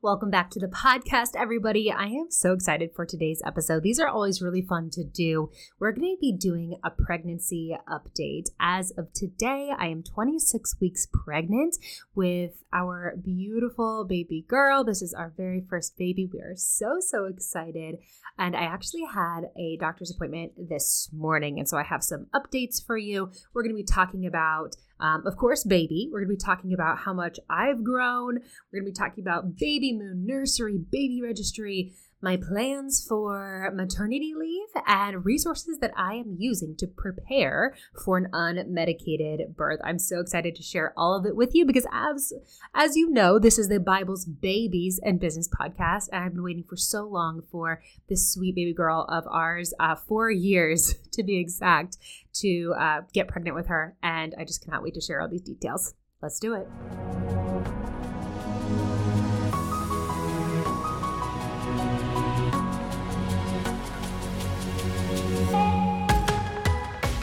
Welcome back to the podcast, everybody. I am so excited for today's episode. These are always really fun to do. We're going to be doing a pregnancy update. As of today, I am 26 weeks pregnant with our beautiful baby girl. This is our very first baby. We are so, so excited. And I actually had a doctor's appointment this morning. And so I have some updates for you. We're going to be talking about um, of course, baby. We're going to be talking about how much I've grown. We're going to be talking about baby moon nursery, baby registry, my plans for maternity leave, and resources that I am using to prepare for an unmedicated birth. I'm so excited to share all of it with you because as as you know, this is the Bible's babies and business podcast, and I've been waiting for so long for this sweet baby girl of ours, uh, four years to be exact, to uh, get pregnant with her, and I just cannot wait to share all these details. Let's do it.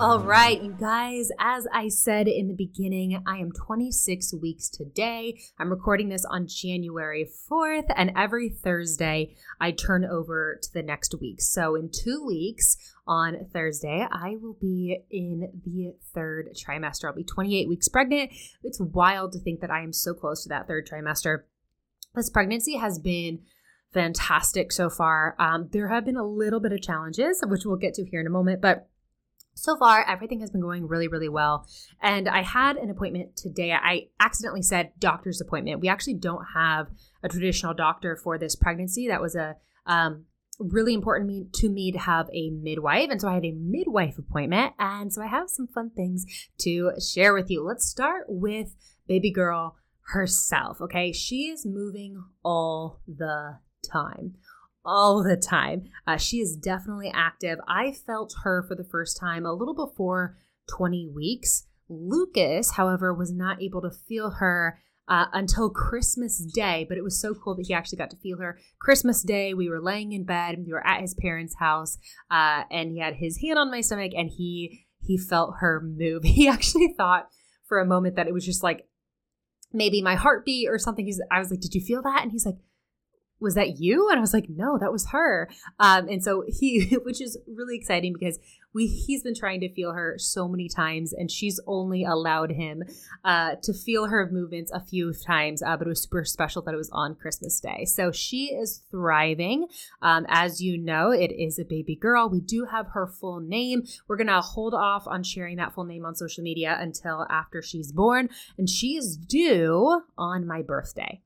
All right, you guys, as I said in the beginning, I am 26 weeks today. I'm recording this on January 4th, and every Thursday I turn over to the next week. So, in two weeks on Thursday, I will be in the third trimester. I'll be 28 weeks pregnant. It's wild to think that I am so close to that third trimester. This pregnancy has been fantastic so far. Um, there have been a little bit of challenges, which we'll get to here in a moment, but so far everything has been going really really well. And i had an appointment today. I accidentally said doctor's appointment. We actually don't have a traditional doctor for this pregnancy. That was a um, really important to me to have a midwife. And so i had a midwife appointment. And so i have some fun things to share with you. Let's start with baby girl herself okay? She is moving all the time all the time. Uh, she is definitely active. I felt her for the first time a little before 20 weeks. Lucas, however, was not able to feel her uh, until Christmas Day, but it was so cool that he actually got to feel her. Christmas Day, we were laying in bed, we were at his parents' house, uh, and he had his hand on my stomach, and he he felt her move. He actually thought for a moment that it was just like maybe my heartbeat or something. He's, I was like, "Did you feel that?" And he's like, was that you? And I was like, no, that was her. Um, and so he, which is really exciting because we he's been trying to feel her so many times, and she's only allowed him uh, to feel her movements a few times. Uh, but it was super special that it was on Christmas Day. So she is thriving. Um, as you know, it is a baby girl. We do have her full name. We're gonna hold off on sharing that full name on social media until after she's born, and she is due on my birthday.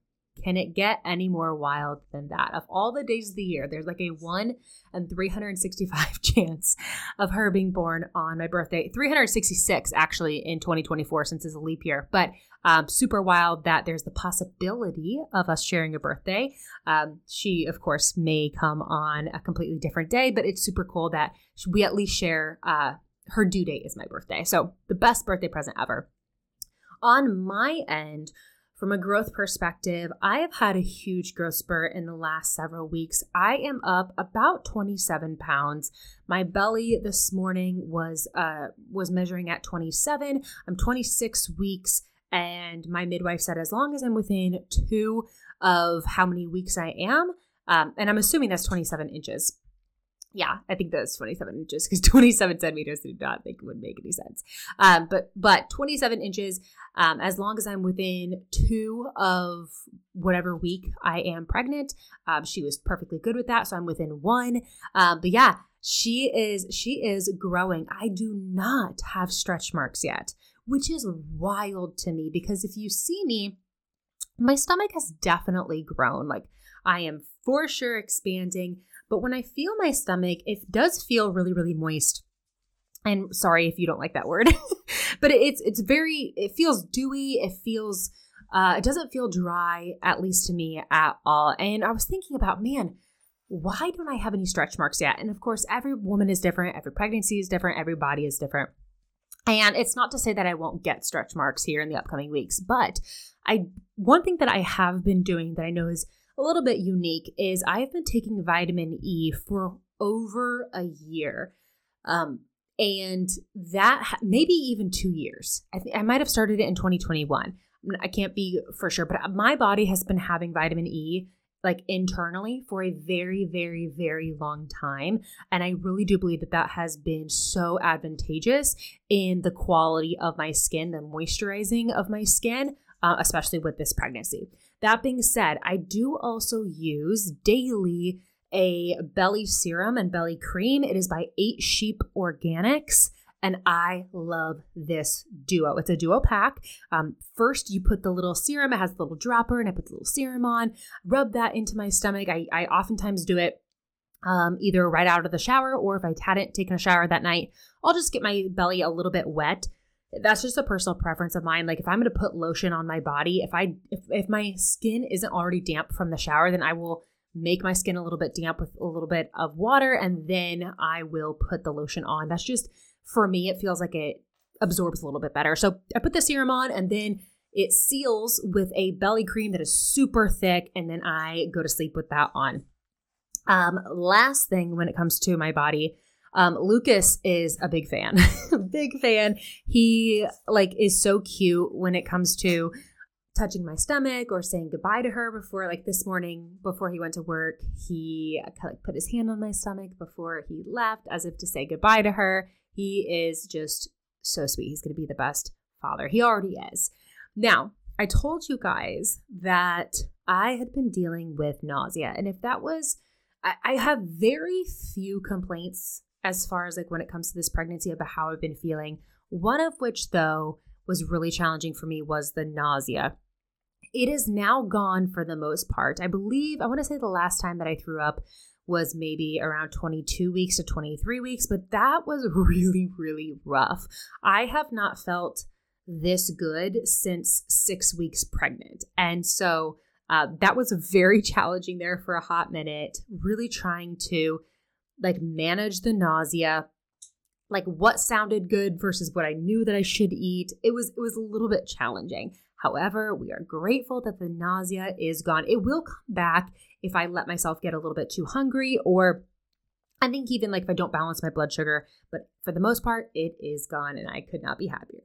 Can it get any more wild than that? Of all the days of the year, there's like a 1 and 365 chance of her being born on my birthday. 366 actually in 2024 since it's a leap year, but um, super wild that there's the possibility of us sharing a birthday. Um, she, of course, may come on a completely different day, but it's super cool that we at least share. Uh, her due date is my birthday. So the best birthday present ever. On my end, from a growth perspective, I have had a huge growth spurt in the last several weeks. I am up about 27 pounds. My belly this morning was uh was measuring at 27. I'm 26 weeks and my midwife said as long as I'm within 2 of how many weeks I am, um, and I'm assuming that's 27 inches yeah, I think that's 27 inches because 27 centimeters do not think would make any sense. Um, but but 27 inches, um, as long as I'm within two of whatever week I am pregnant, um, she was perfectly good with that. So I'm within one. Um, but yeah, she is she is growing. I do not have stretch marks yet, which is wild to me because if you see me, my stomach has definitely grown. Like I am for sure expanding. But when I feel my stomach, it does feel really, really moist. And sorry if you don't like that word, but it's it's very it feels dewy. It feels uh, it doesn't feel dry, at least to me at all. And I was thinking about, man, why don't I have any stretch marks yet? And of course, every woman is different, every pregnancy is different, every body is different. And it's not to say that I won't get stretch marks here in the upcoming weeks, but I one thing that I have been doing that I know is a little bit unique is I've been taking vitamin E for over a year. Um, and that maybe even two years. I think I might have started it in 2021. I can't be for sure, but my body has been having vitamin E like internally for a very, very, very long time. And I really do believe that that has been so advantageous in the quality of my skin, the moisturizing of my skin, uh, especially with this pregnancy. That being said, I do also use daily a belly serum and belly cream. It is by 8 Sheep Organics. And I love this duo. It's a duo pack. Um, first, you put the little serum, it has a little dropper, and I put the little serum on, rub that into my stomach. I, I oftentimes do it um, either right out of the shower or if I hadn't taken a shower that night, I'll just get my belly a little bit wet that's just a personal preference of mine. Like if i'm going to put lotion on my body if i if, if my skin isn't already damp from the shower then i will make my skin a little bit damp with a little bit of water and then i will put the lotion on. That's just for me it feels like it absorbs a little bit better. So i put the serum on and then it seals with a belly cream that is super thick and then i go to sleep with that on. Um last thing when it comes to my body um, Lucas is a big fan, big fan. He like is so cute when it comes to touching my stomach or saying goodbye to her before like this morning before he went to work. He like put his hand on my stomach before he left as if to say goodbye to her. He is just so sweet. He's going to be the best father he already is. Now i told you guys that i had been dealing with nausea and if that was I, I have very few complaints as far as like when it comes to this pregnancy about how I've been feeling. One of which, though, was really challenging for me was the nausea. It is now gone for the most part. I believe, I want to say the last time that I threw up was maybe around 22 weeks to 23 weeks, but that was really, really rough. I have not felt this good since six weeks pregnant. And so uh, that was very challenging there for a hot minute, really trying to like manage the nausea, like what sounded good versus what I knew that I should eat. It was it was a little bit challenging. However, we are grateful that the nausea is gone. It will come back if I let myself get a little bit too hungry or I think even like if I don't balance my blood sugar, but for the most part, it is gone and I could not be happier.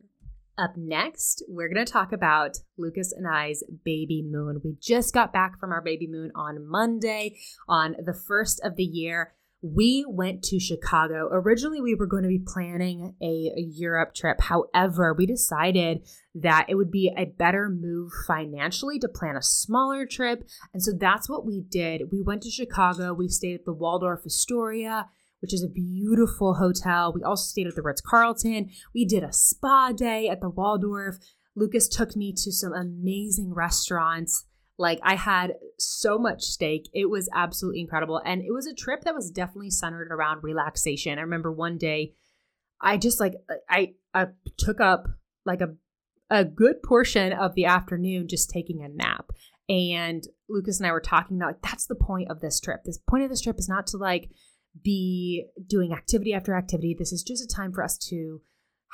Up next, we're going to talk about Lucas and I's baby moon. We just got back from our baby moon on Monday, on the first of the year. We went to Chicago. Originally, we were going to be planning a, a Europe trip. However, we decided that it would be a better move financially to plan a smaller trip. And so that's what we did. We went to Chicago. We stayed at the Waldorf Astoria which is a beautiful hotel. We also stayed at the Ritz Carlton. We did a spa day at the Waldorf. Lucas took me to some amazing restaurants. Like I had so much steak. It was absolutely incredible. And it was a trip that was definitely centered around relaxation. I remember one day I just like uh, I I took up like a a good portion of the afternoon just taking a nap. And Lucas and I were talking about like that's the point of this trip. This point of this trip is not to like be doing activity after activity. This is just a time for us to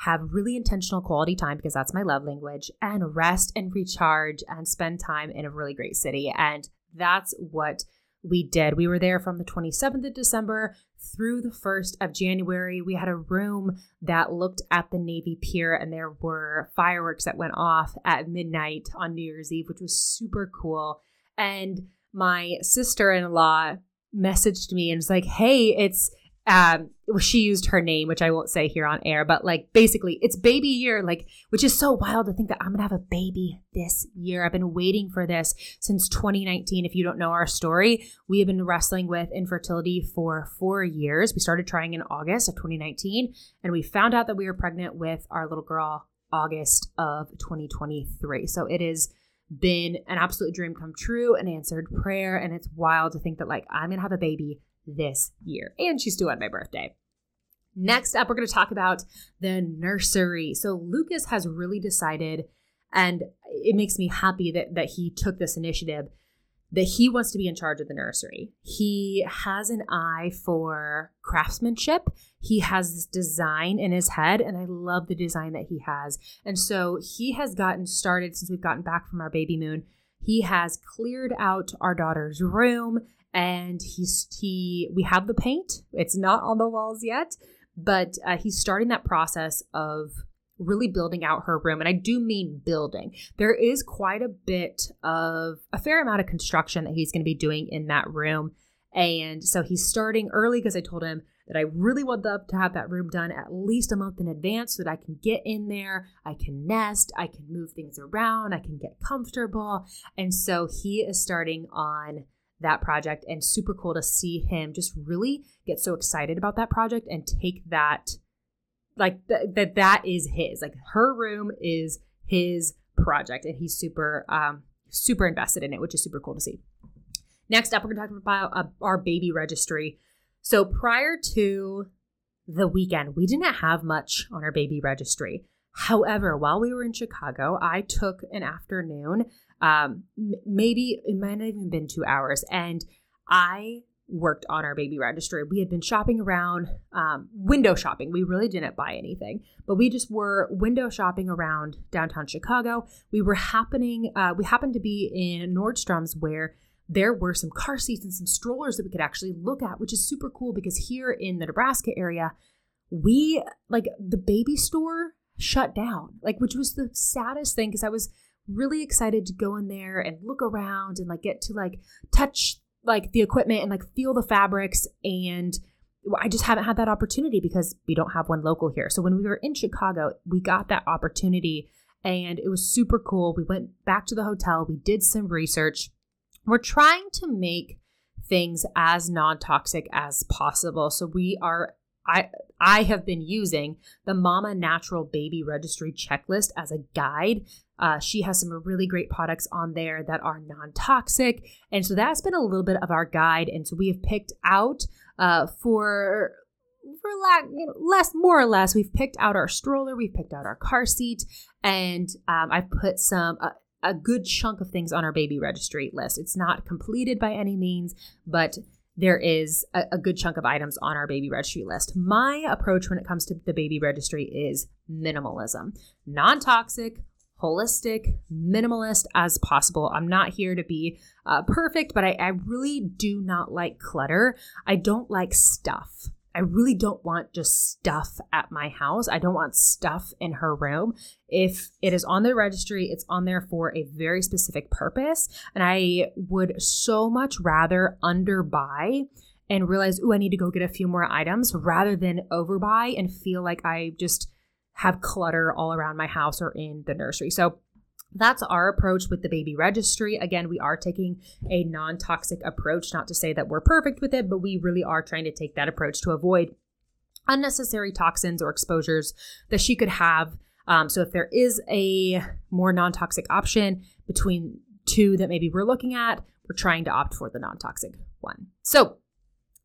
have really intentional quality time because that's my love language and rest and recharge and spend time in a really great city. And that's what we did. We were there from the 27th of December through the 1st of January. We had a room that looked at the Navy Pier, and there were fireworks that went off at midnight on New Year's Eve, which was super cool. And my sister in law messaged me and was like, "Hey, it's um she used her name which i won't say here on air but like basically it's baby year like which is so wild to think that i'm gonna have a baby this year. I've been waiting for this since 2019 if you don't know our story. We have been wrestling with infertility for four years. We started trying in august of 2019 and we found out that we were pregnant with our little girl august of 2023 so it is been an absolute dream come true, an answered prayer. And it's wild to think that, like, I'm going to have a baby this year. And she's due on my birthday. Next up, we're going to talk about the nursery. So, Lucas has really decided, and it makes me happy that, that he took this initiative that he wants to be in charge of the nursery. He has an eye for craftsmanship. He has this design in his head, and I love the design that he has. And so he has gotten started since we've gotten back from our baby moon. He has cleared out our daughter's room, and he's he we have the paint. It's not on the walls yet, but uh, he's starting that process of really building out her room. And I do mean building. There is quite a bit of a fair amount of construction that he's going to be doing in that room. And so he's starting early because I told him that I really would love to have that room done at least a month in advance so that I can get in there, I can nest, I can move things around, I can get comfortable. And so he is starting on that project and super cool to see him just really get so excited about that project and take that like th- that that is his like her room is his project and he's super um super invested in it which is super cool to see next up we're going to talk about uh, our baby registry so prior to the weekend we didn't have much on our baby registry however while we were in chicago i took an afternoon um maybe it might not even been two hours and i worked on our baby registry. We had been shopping around, um, window shopping. We really didn't buy anything, but we just were window shopping around downtown Chicago. We were happening, uh, we happened to be in Nordstrom's where there were some car seats and some strollers that we could actually look at, which is super cool because here in the Nebraska area, we like the baby store shut down, like, which was the saddest thing because I was really excited to go in there and look around and like get to like touch like the equipment and like feel the fabrics and I just haven't had that opportunity because we don't have one local here. So when we were in Chicago, we got that opportunity and it was super cool. We went back to the hotel, we did some research. We're trying to make things as non-toxic as possible. So we are I I have been using the Mama Natural Baby Registry checklist as a guide. Uh, she has some really great products on there that are non toxic. And so that's been a little bit of our guide. And so we have picked out uh, for for lack, you know, less, more or less, we've picked out our stroller, we've picked out our car seat, and um, I've put some uh, a good chunk of things on our baby registry list. It's not completed by any means, but there is a, a, good chunk of items on our baby registry list. My approach when it comes to the baby registry is minimalism, non toxic, holistic, minimalist as possible. I'm not here to be uh, perfect, but I, I really do not like clutter. I don't like stuff. I really don't want just stuff at my house. I don't want stuff in her room. If it is on the registry, it's on there for a very specific purpose. And I would so much rather underbuy and realize, oh, I need to go get a few more items rather than overbuy and feel like I just have clutter all around my house or in the nursery. So that's our approach with the baby registry. Again, we are taking a non toxic approach, not to say that we're perfect with it, but we really are trying to take that approach to avoid unnecessary toxins or exposures that she could have. Um, so, if there is a more non toxic option between two that maybe we're looking at, we're trying to opt for the non toxic one. So,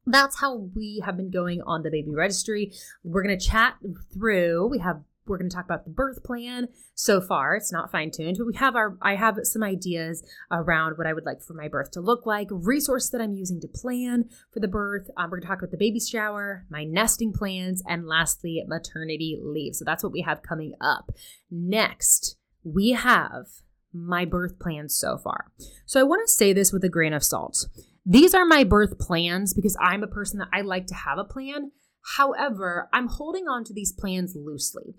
that's how we have been going on the baby registry. We're going to chat through. We have we're going to talk about the birth plan. So far it's not fine-tuned but we have our i have some ideas around what i would like for my birth to look like resource that i'm using to plan for the birth. Um, we're going to talk about the baby shower my nesting plans and lastly maternity leave. So that's what we have coming up. Next we have my birth plans so far. So i want to say this with a grain of salt. These are my birth plans because i'm a person that i like to have a plan. However, I'm holding on to these plans loosely.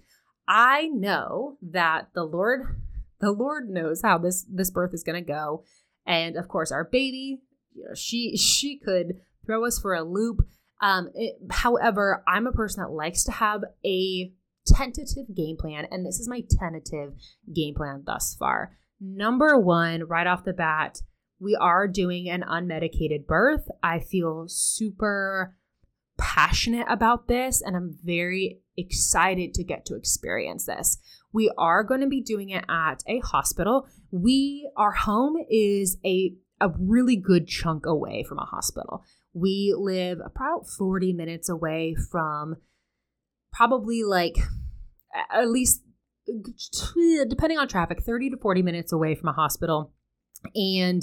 I know that the Lord the Lord knows how this this birth is going to go. And of course, our baby, you know, she she could throw us for a loop. Um, it, however, I'm a person that likes to have a tentative game plan, and this is my tentative game plan thus far. Number one, right off the bat, we are doing an unmedicated birth. I feel super passionate about this and I'm very excited to get to experience this. We are going to be doing it at a hospital. We our home is a a really good chunk away from a hospital. We live about 40 minutes away from probably like at least depending on traffic 30 to 40 minutes away from a hospital and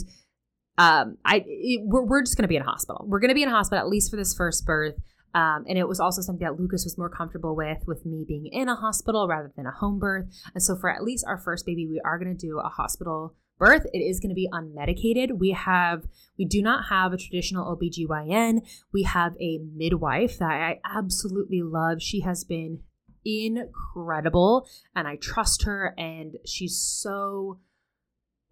um i it, we're, we're just going to be in a hospital we're going to be in a hospital at least for this first birth um, and it was also something that Lucas was more comfortable with, with me being in a hospital rather than a home birth. And so, for at least our first baby, we are going to do a hospital birth. It is going to be unmedicated. We have, we do not have a traditional OBGYN. We have a midwife that I absolutely love. She has been incredible and I trust her, and she's so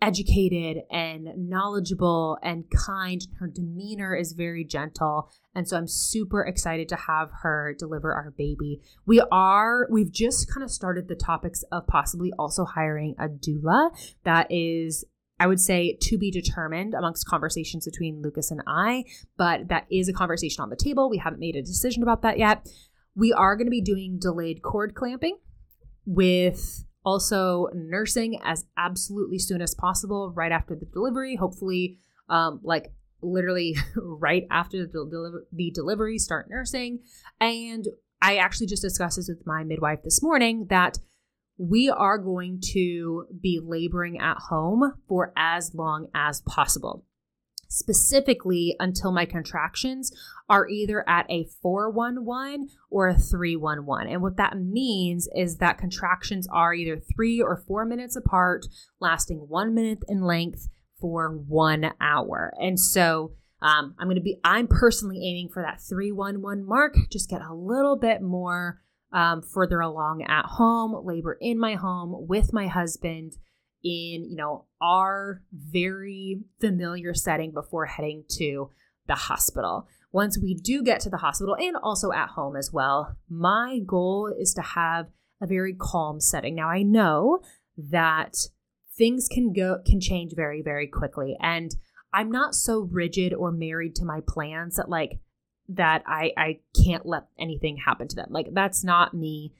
educated and knowledgeable and kind. Her demeanor is very gentle. And so I'm super excited to have her deliver our baby. We are, we've just kind of started the topics of possibly also hiring a doula that is I would say to be determined amongst conversations between Lucas and I, but that is a conversation on the table. We haven't made a decision about that yet. We are going to be doing delayed cord clamping with also, nursing as absolutely soon as possible, right after the delivery. Hopefully, um, like literally right after the, the delivery, start nursing. And I actually just discussed this with my midwife this morning that we are going to be laboring at home for as long as possible specifically until my contractions are either at a 411 or a 311. And what that means is that contractions are either three or four minutes apart, lasting one minute in length for one hour. And so um, I'm going to be, I'm personally aiming for that 311 mark, just get a little bit more um, further along at home, labor in my home with my husband in, you know, our very familiar setting before heading to the hospital. Once we do get to the hospital and also at home as well, my goal is to have a very calm setting. Now I know that things can go can change very very quickly and I'm not so rigid or married to my plans that like that I I can't let anything happen to them. Like that's not me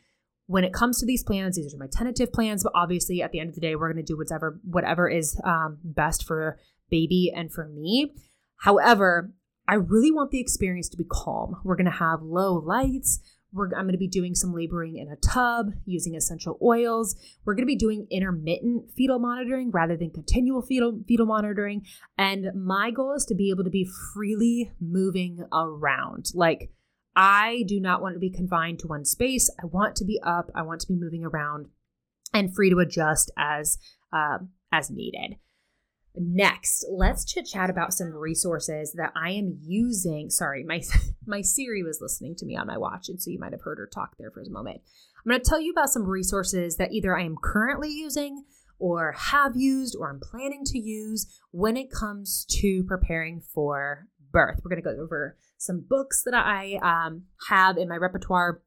when it comes to these plans, these are my tentative plans, but obviously at the end of the day, we're going to do whatever whatever is um, best for baby and for me. However, I really want the experience to be calm. We're going to have low lights. We're, I'm going to be doing some laboring in a tub using essential oils. We're going to be doing intermittent fetal monitoring rather than continual fetal, fetal monitoring. And my goal is to be able to be freely moving around. Like, I do not want to be confined to one space. I want to be up. I want to be moving around and free to adjust as uh, as needed. Next, let's chit chat about some resources that I am using. Sorry, my my Siri was listening to me on my watch, and so you might have heard her talk there for a moment. I'm going to tell you about some resources that either I am currently using or have used or I'm planning to use when it comes to preparing for birth. We're going to go over some books that I um, have in my repertoire,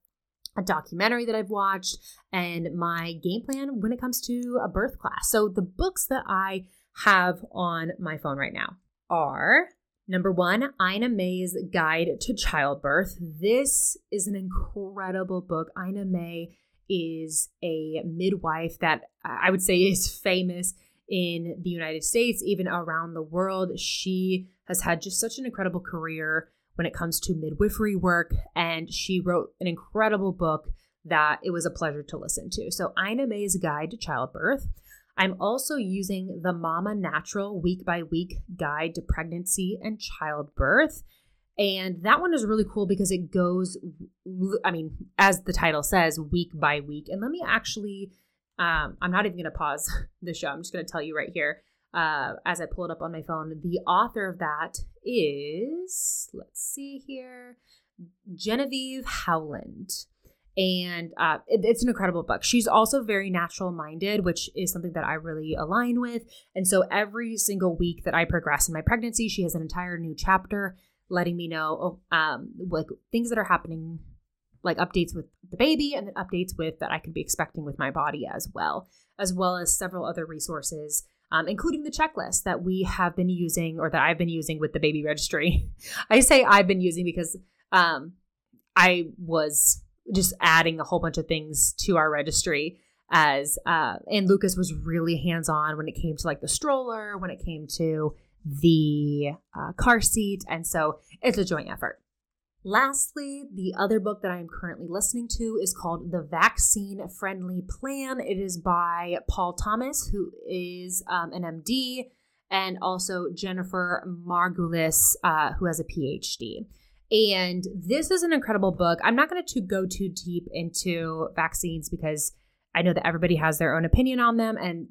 a documentary that I've watched, and my game plan when it comes to a birth class. So, the books that I have on my phone right now are number one, Ina May's Guide to Childbirth. This is an incredible book. Ina May is a midwife that I would say is famous in the United States, even around the world. She has had just such an incredible career when it comes to midwifery work, and she wrote an incredible book that it was a pleasure to listen to. So, Ina May's Guide to Childbirth. I'm also using the Mama Natural Week by Week Guide to Pregnancy and Childbirth. And that one is really cool because it goes, I mean, as the title says, week by week. And let me actually, um, I'm not even going to pause the show. I'm just going to tell you right here uh, as I pull it up on my phone. The author of that is, let's see here, Genevieve Howland and uh, it, it's an incredible book. She's also very natural minded, which is something that I really align with. And so every single week that I progress in my pregnancy, she has an entire new chapter letting me know oh, um, like things that are happening, like updates with the baby, and then updates with that I could be expecting with my body as well, as well as several other resources. Um, including the checklist that we have been using or that I've been using with the baby registry. I say I've been using because um, I was just adding a whole bunch of things to our registry as uh, and Lucas was really hands on when it came to like the stroller, when it came to the uh, car seat, and so it's a joint effort. Lastly, the other book that I am currently listening to is called The Vaccine Friendly Plan. It is by Paul Thomas, who is um, an MD, and also Jennifer Margulis, uh, who has a PhD. And this is an incredible book. I'm not going to go too deep into vaccines because I know that everybody has their own opinion on them and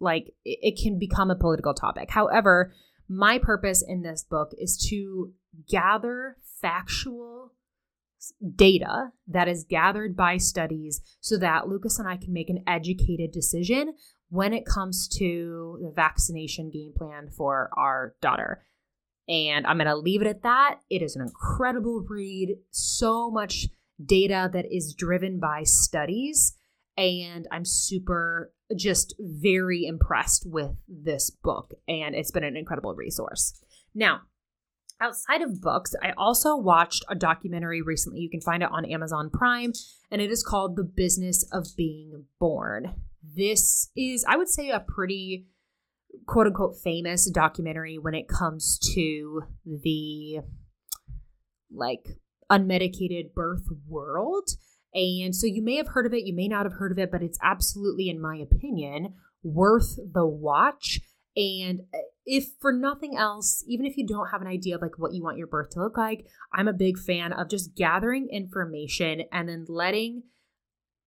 like it can become a political topic. However, my purpose in this book is to gather factual data that is gathered by studies so that Lucas and I can make an educated decision when it comes to the vaccination game plan for our daughter. And I'm going to leave it at that. It is an incredible read, so much data that is driven by studies. And I'm super, just very impressed with this book. And it's been an incredible resource. Now, outside of books, I also watched a documentary recently. You can find it on Amazon Prime, and it is called The Business of Being Born. This is, I would say, a pretty quote unquote famous documentary when it comes to the like unmedicated birth world. And so you may have heard of it, you may not have heard of it, but it's absolutely, in my opinion, worth the watch. And if for nothing else, even if you don't have an idea of like what you want your birth to look like, I'm a big fan of just gathering information and then letting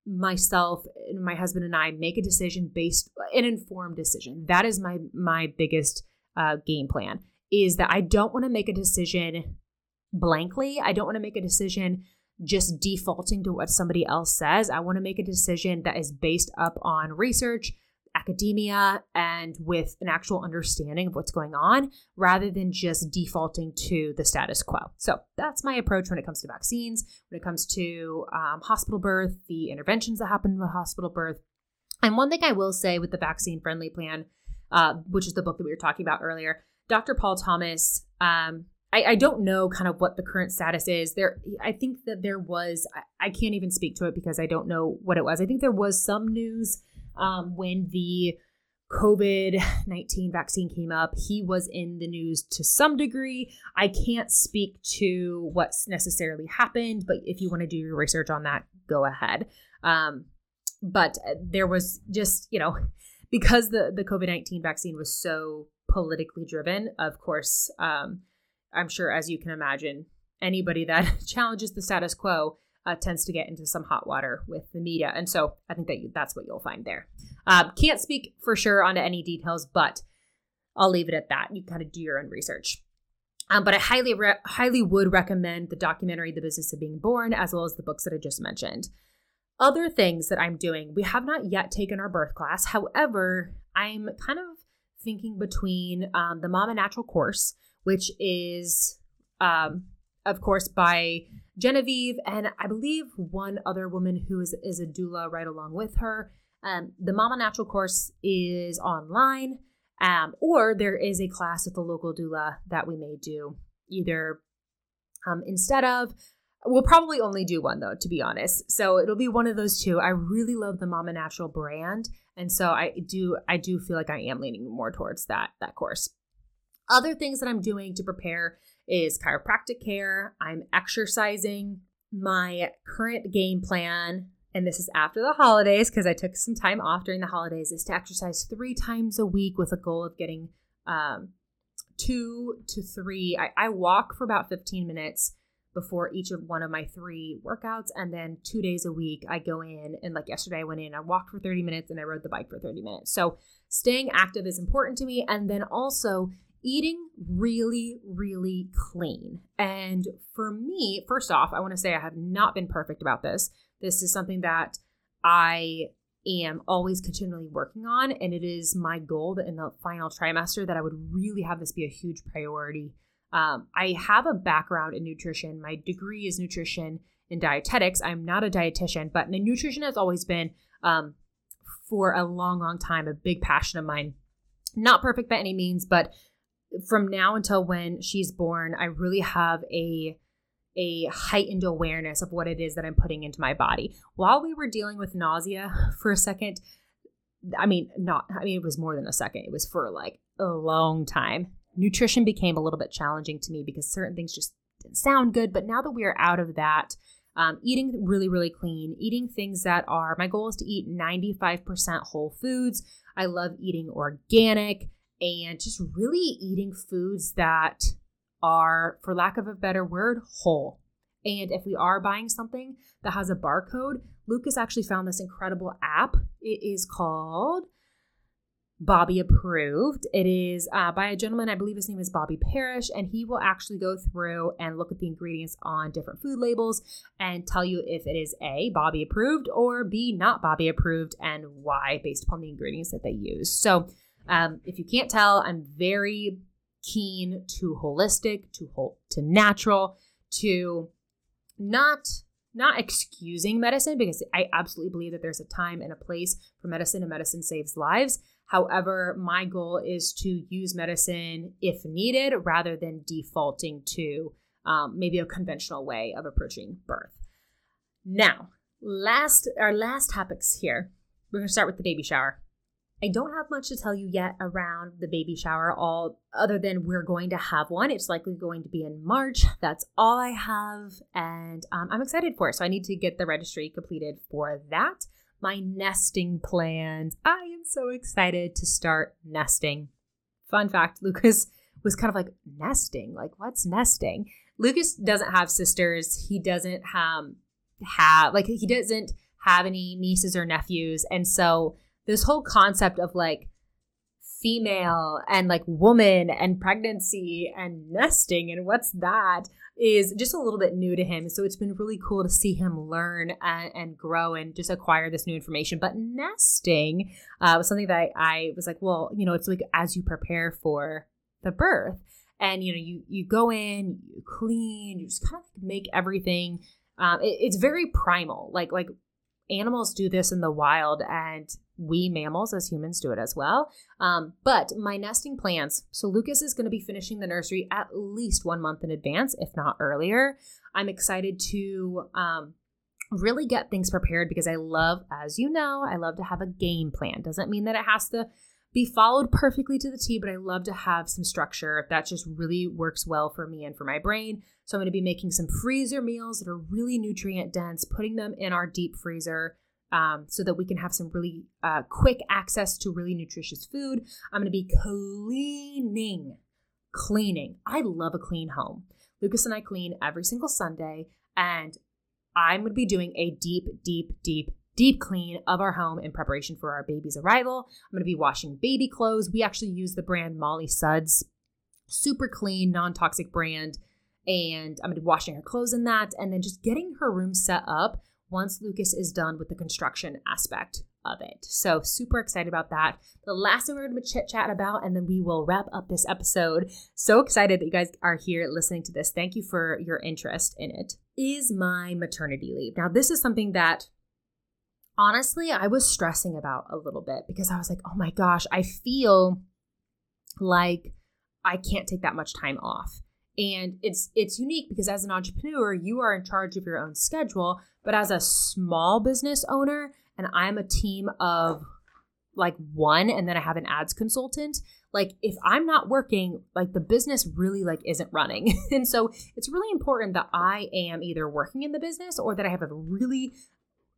myself and my husband and I make a decision based an informed decision. That is my my biggest uh, game plan is that I don't want to make a decision blankly. I don't want to make a decision just defaulting to what somebody else says. I want to make a decision that is based up on research academia and with an actual understanding of what's going on rather than just defaulting to the status quo. So that's my approach when it comes to vaccines, when it comes to um, hospital birth, the interventions that happen with hospital birth. And one thing I will say with the vaccine friendly plan, uh, which is the book that we were talking about earlier, Dr. Paul Thomas. Um, I, I, don't know kind of what the current status is. There, I think that there was. I, I can't even speak to it because I don't know what it was. I think there was some news um, when the COVID 19 vaccine came up. He was in the news to some degree. I can't speak to what's necessarily happened, but if you want to do your research on that, go ahead. Um, but there was just, you know, because the, the COVID 19 vaccine was so politically driven, of course, um, I'm sure, as you can imagine, anybody that challenges the status quo uh, tends to get into some hot water with the media. And so I think that you, that's what you'll find there. Uh, can't speak for sure onto any details, but I'll leave it at that. You kind of do your own research. Um, but I highly, re- highly would recommend the documentary "The Business of Being Born" as well as the books that I just mentioned. Other things that I'm doing, we have not yet taken our birth class. However, I'm kind of thinking between um, the Mama Natural course, which is, um, of course, by Genevieve and I believe one other woman who is, is a doula right along with her. Um, the Mama Natural course is online. Um, or there is a class at the local doula that we may do either um, instead of. We'll probably only do one though, to be honest. So it'll be one of those two. I really love the Mama Natural brand, and so I do. I do feel like I am leaning more towards that that course. Other things that I'm doing to prepare is chiropractic care. I'm exercising. My current game plan and this is after the holidays because I took some time off during the holidays, is to exercise three times a week with a goal of getting um, two to three. I, I walk for about 15 minutes before each of one of my three workouts. And then two days a week, I go in and like yesterday, I went in, I walked for 30 minutes and I rode the bike for 30 minutes. So staying active is important to me. And then also eating really, really clean. And for me, first off, I want to say I have not been perfect about this. This is something that I am always continually working on. And it is my goal that in the final trimester that I would really have this be a huge priority. Um, I have a background in nutrition. My degree is nutrition and dietetics. I'm not a dietitian, but nutrition has always been um, for a long, long time a big passion of mine. Not perfect by any means, but from now until when she's born, I really have a a heightened awareness of what it is that I'm putting into my body. While we were dealing with nausea for a second, I mean, not, I mean, it was more than a second, it was for like a long time. Nutrition became a little bit challenging to me because certain things just didn't sound good. But now that we are out of that, um, eating really, really clean, eating things that are, my goal is to eat 95% whole foods. I love eating organic and just really eating foods that are, for lack of a better word, whole. And if we are buying something that has a barcode, Lucas actually found this incredible app. It is called Bobby Approved. It is uh, by a gentleman, I believe his name is Bobby Parrish, and he will actually go through and look at the ingredients on different food labels and tell you if it is A, Bobby approved, or B, not Bobby approved, and why based upon the ingredients that they use. So, um, if you can't tell, I'm very keen to holistic, to whole, to natural, to not not excusing medicine because I absolutely believe that there's a time and a place for medicine and medicine saves lives. However, my goal is to use medicine if needed rather than defaulting to um, maybe a conventional way of approaching birth. Now, last our last topics here. We're going to start with the baby shower. I don't have much to tell you yet around the baby shower, all other than we're going to have one. It's likely going to be in March. That's all I have, and um, I'm excited for it. So I need to get the registry completed for that. My nesting plans. I am so excited to start nesting. Fun fact: Lucas was kind of like nesting. Like, what's nesting? Lucas doesn't have sisters. He doesn't um, have like he doesn't have any nieces or nephews, and so this whole concept of like female and like woman and pregnancy and nesting and what's that is just a little bit new to him. So it's been really cool to see him learn and, and grow and just acquire this new information. But nesting uh, was something that I, I was like, well, you know, it's like as you prepare for the birth and you know you you go in you clean you just kind of make everything um, it, it's very primal like like animals do this in the wild and we mammals as humans do it as well. Um, but my nesting plans. So Lucas is going to be finishing the nursery at least one month in advance, if not earlier. I'm excited to um, really get things prepared because I love, as you know, I love to have a game plan. Doesn't mean that it has to be followed perfectly to the T, but I love to have some structure that just really works well for me and for my brain. So I'm going to be making some freezer meals that are really nutrient dense, putting them in our deep freezer um, so that we can have some really uh, quick access to really nutritious food. I'm going to be cleaning, cleaning. I love a clean home. Lucas and I clean every single Sunday, and I'm going to be doing a deep, deep, deep, deep clean of our home in preparation for our baby's arrival. I'm going to be washing baby clothes. We actually use the brand Molly Suds, super clean, non toxic brand. And I'm going to be washing her clothes in that and then just getting her room set up once Lucas is done with the construction aspect of it. So, super excited about that. The last thing we're going to chit chat about, and then we will wrap up this episode. So excited that you guys are here listening to this. Thank you for your interest in it. Is my maternity leave. Now, this is something that honestly I was stressing about a little bit because I was like, oh my gosh, I feel like I can't take that much time off. And it's it's unique because as an entrepreneur, you are in charge of your own schedule, but as a small business owner, and I'm a team of like one and then I have an ads consultant, like if I'm not working, like the business really like isn't running. and so it's really important that I am either working in the business or that I have a really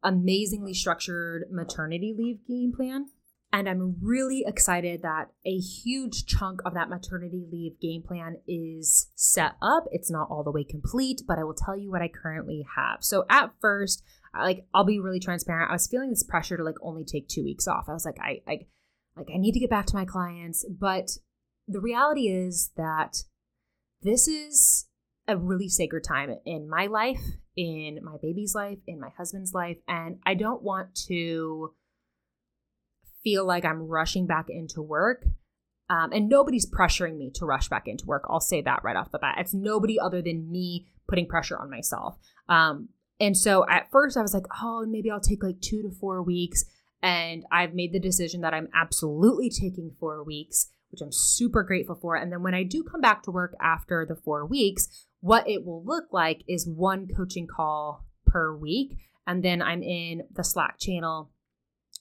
amazingly structured maternity leave game plan. And I'm really excited that a huge chunk of that maternity leave game plan is set up. It's not all the way complete, but I will tell you what I currently have. So at first, like I'll be really transparent. I was feeling this pressure to like only take two weeks off. I was like, I, I like I need to get back to my clients. But the reality is that this is a really sacred time in my life, in my baby's life, in my husband's life. And I don't want to feel like I'm rushing back into work. Um, and nobody's pressuring me to rush back into work. I'll say that right off the bat. It's nobody other than me putting pressure on myself. Um, and so at first I was like, oh, maybe I'll take like two to four weeks. And I've made the decision that I'm absolutely taking four weeks, which I'm super grateful for. And then when I do come back to work after the four weeks, what it will look like is one coaching call per week. And then I'm in the Slack channel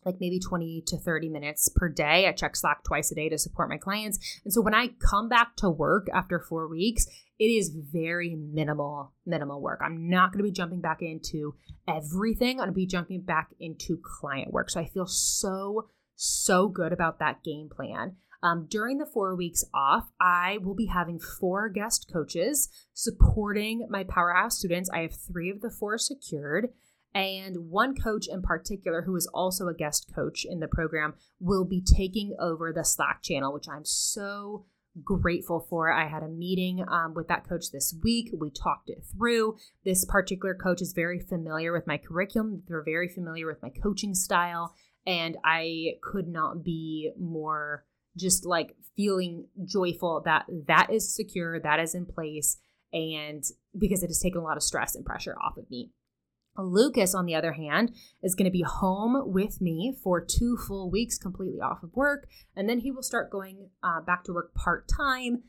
like maybe 20 to 30 minutes per day. I check Slack twice a day to support my clients. And so when I come back to work after four weeks, it is very minimal, minimal work. I'm not going to be jumping back into everything. I'm going to be jumping back into client work. So I feel so, so good about that game plan. Um, during the four weeks off, I will be having four guest coaches supporting my powerhouse students. I have three of the four secured. And one coach in particular, who is also a guest coach in the program, will be taking over the Slack channel, which I'm so grateful for. I had a meeting um, with that coach this week. We talked it through. This particular coach is very familiar with my curriculum, they're very familiar with my coaching style. And I could not be more just like feeling joyful that that is secure, that is in place, and because it has taken a lot of stress and pressure off of me. Lucas, on the other hand, is going to be home with me for two full weeks, completely off of work. And then he will start going uh, back to work part time,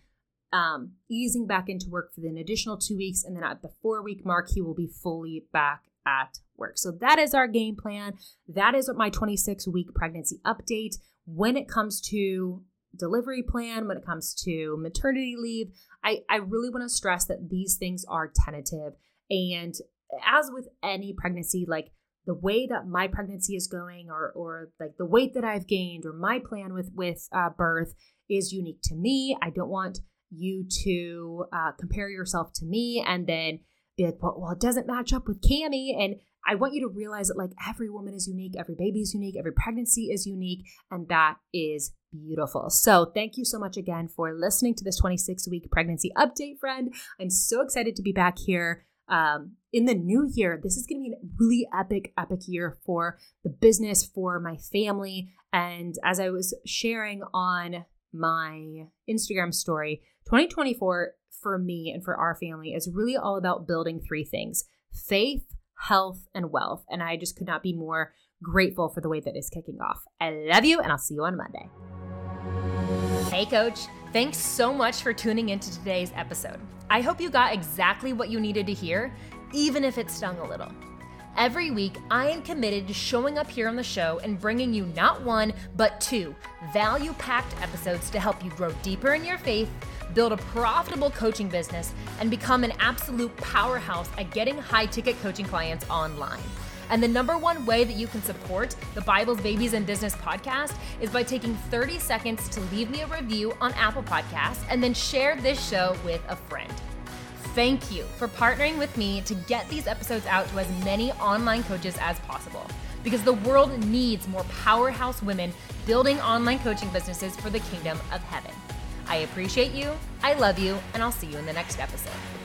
um, easing back into work for an additional two weeks. And then at the four week mark, he will be fully back at work. So that is our game plan. That is my 26 week pregnancy update. When it comes to delivery plan, when it comes to maternity leave, I, I really want to stress that these things are tentative. And as with any pregnancy, like the way that my pregnancy is going or or like the weight that I've gained or my plan with with uh, birth is unique to me. I don't want you to uh, compare yourself to me and then be like, well, well, it doesn't match up with Camie. And I want you to realize that like every woman is unique, every baby is unique, every pregnancy is unique, and that is beautiful. So, thank you so much again for listening to this 26 week pregnancy update, friend. I'm so excited to be back here um, in the new year, this is going to be a really epic, epic year for the business, for my family. And as I was sharing on my Instagram story, 2024 for me and for our family is really all about building three things faith, health, and wealth. And I just could not be more grateful for the way that is kicking off. I love you, and I'll see you on Monday. Hey, coach. Thanks so much for tuning into today's episode. I hope you got exactly what you needed to hear, even if it stung a little. Every week, I am committed to showing up here on the show and bringing you not one, but two value packed episodes to help you grow deeper in your faith, build a profitable coaching business, and become an absolute powerhouse at getting high ticket coaching clients online. And the number one way that you can support the Bibles, Babies, and Business podcast is by taking 30 seconds to leave me a review on Apple Podcasts and then share this show with a friend. Thank you for partnering with me to get these episodes out to as many online coaches as possible because the world needs more powerhouse women building online coaching businesses for the kingdom of heaven. I appreciate you, I love you, and I'll see you in the next episode.